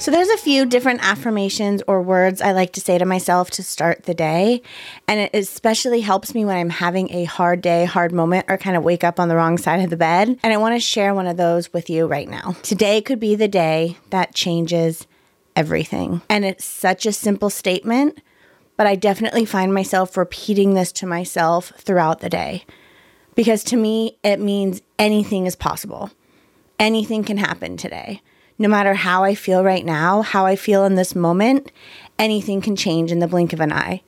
So, there's a few different affirmations or words I like to say to myself to start the day. And it especially helps me when I'm having a hard day, hard moment, or kind of wake up on the wrong side of the bed. And I want to share one of those with you right now. Today could be the day that changes everything. And it's such a simple statement, but I definitely find myself repeating this to myself throughout the day. Because to me, it means anything is possible. Anything can happen today no matter how I feel right now, how I feel in this moment, anything can change in the blink of an eye.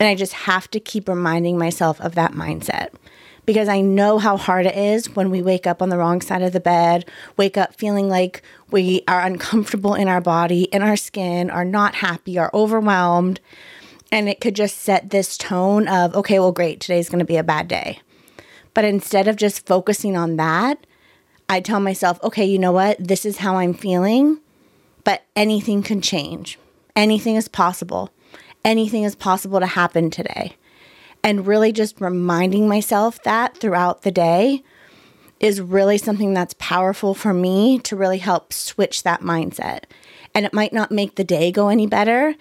And I just have to keep reminding myself of that mindset because I know how hard it is when we wake up on the wrong side of the bed, wake up feeling like we are uncomfortable in our body, in our skin, are not happy, are overwhelmed. And it could just set this tone of, okay, well, great, today's to be a bad day. But instead of just focusing on that, I tell myself, okay, you know what? This is how I'm feeling, but anything can change. Anything is possible. Anything is possible to happen today. And really just reminding myself that throughout the day is really something that's powerful for me to really help switch that mindset. And it might not make the day go any better.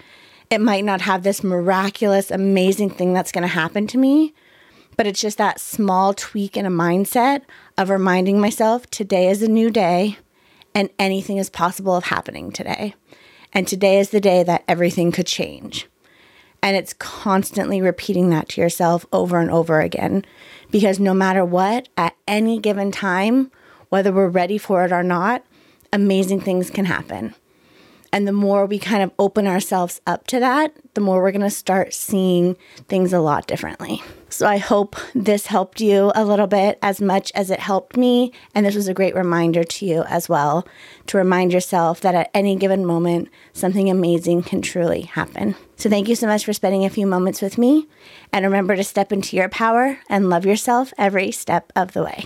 It might not have this miraculous, amazing thing that's going to happen to me, but it's just that small tweak in a mindset of reminding myself today is a new day and anything is possible of happening today. And today is the day that everything could change. And it's constantly repeating that to yourself over and over again because no matter what, at any given time, whether we're ready for it or not, amazing things can happen. And the more we kind of open ourselves up to that, the more we're going to start seeing things a lot differently. So I hope this helped you a little bit as much as it helped me. And this was a great reminder to you as well to remind yourself that at any given moment, something amazing can truly happen. So thank you so much for spending a few moments with me. And remember to step into your power and love yourself every step of the way.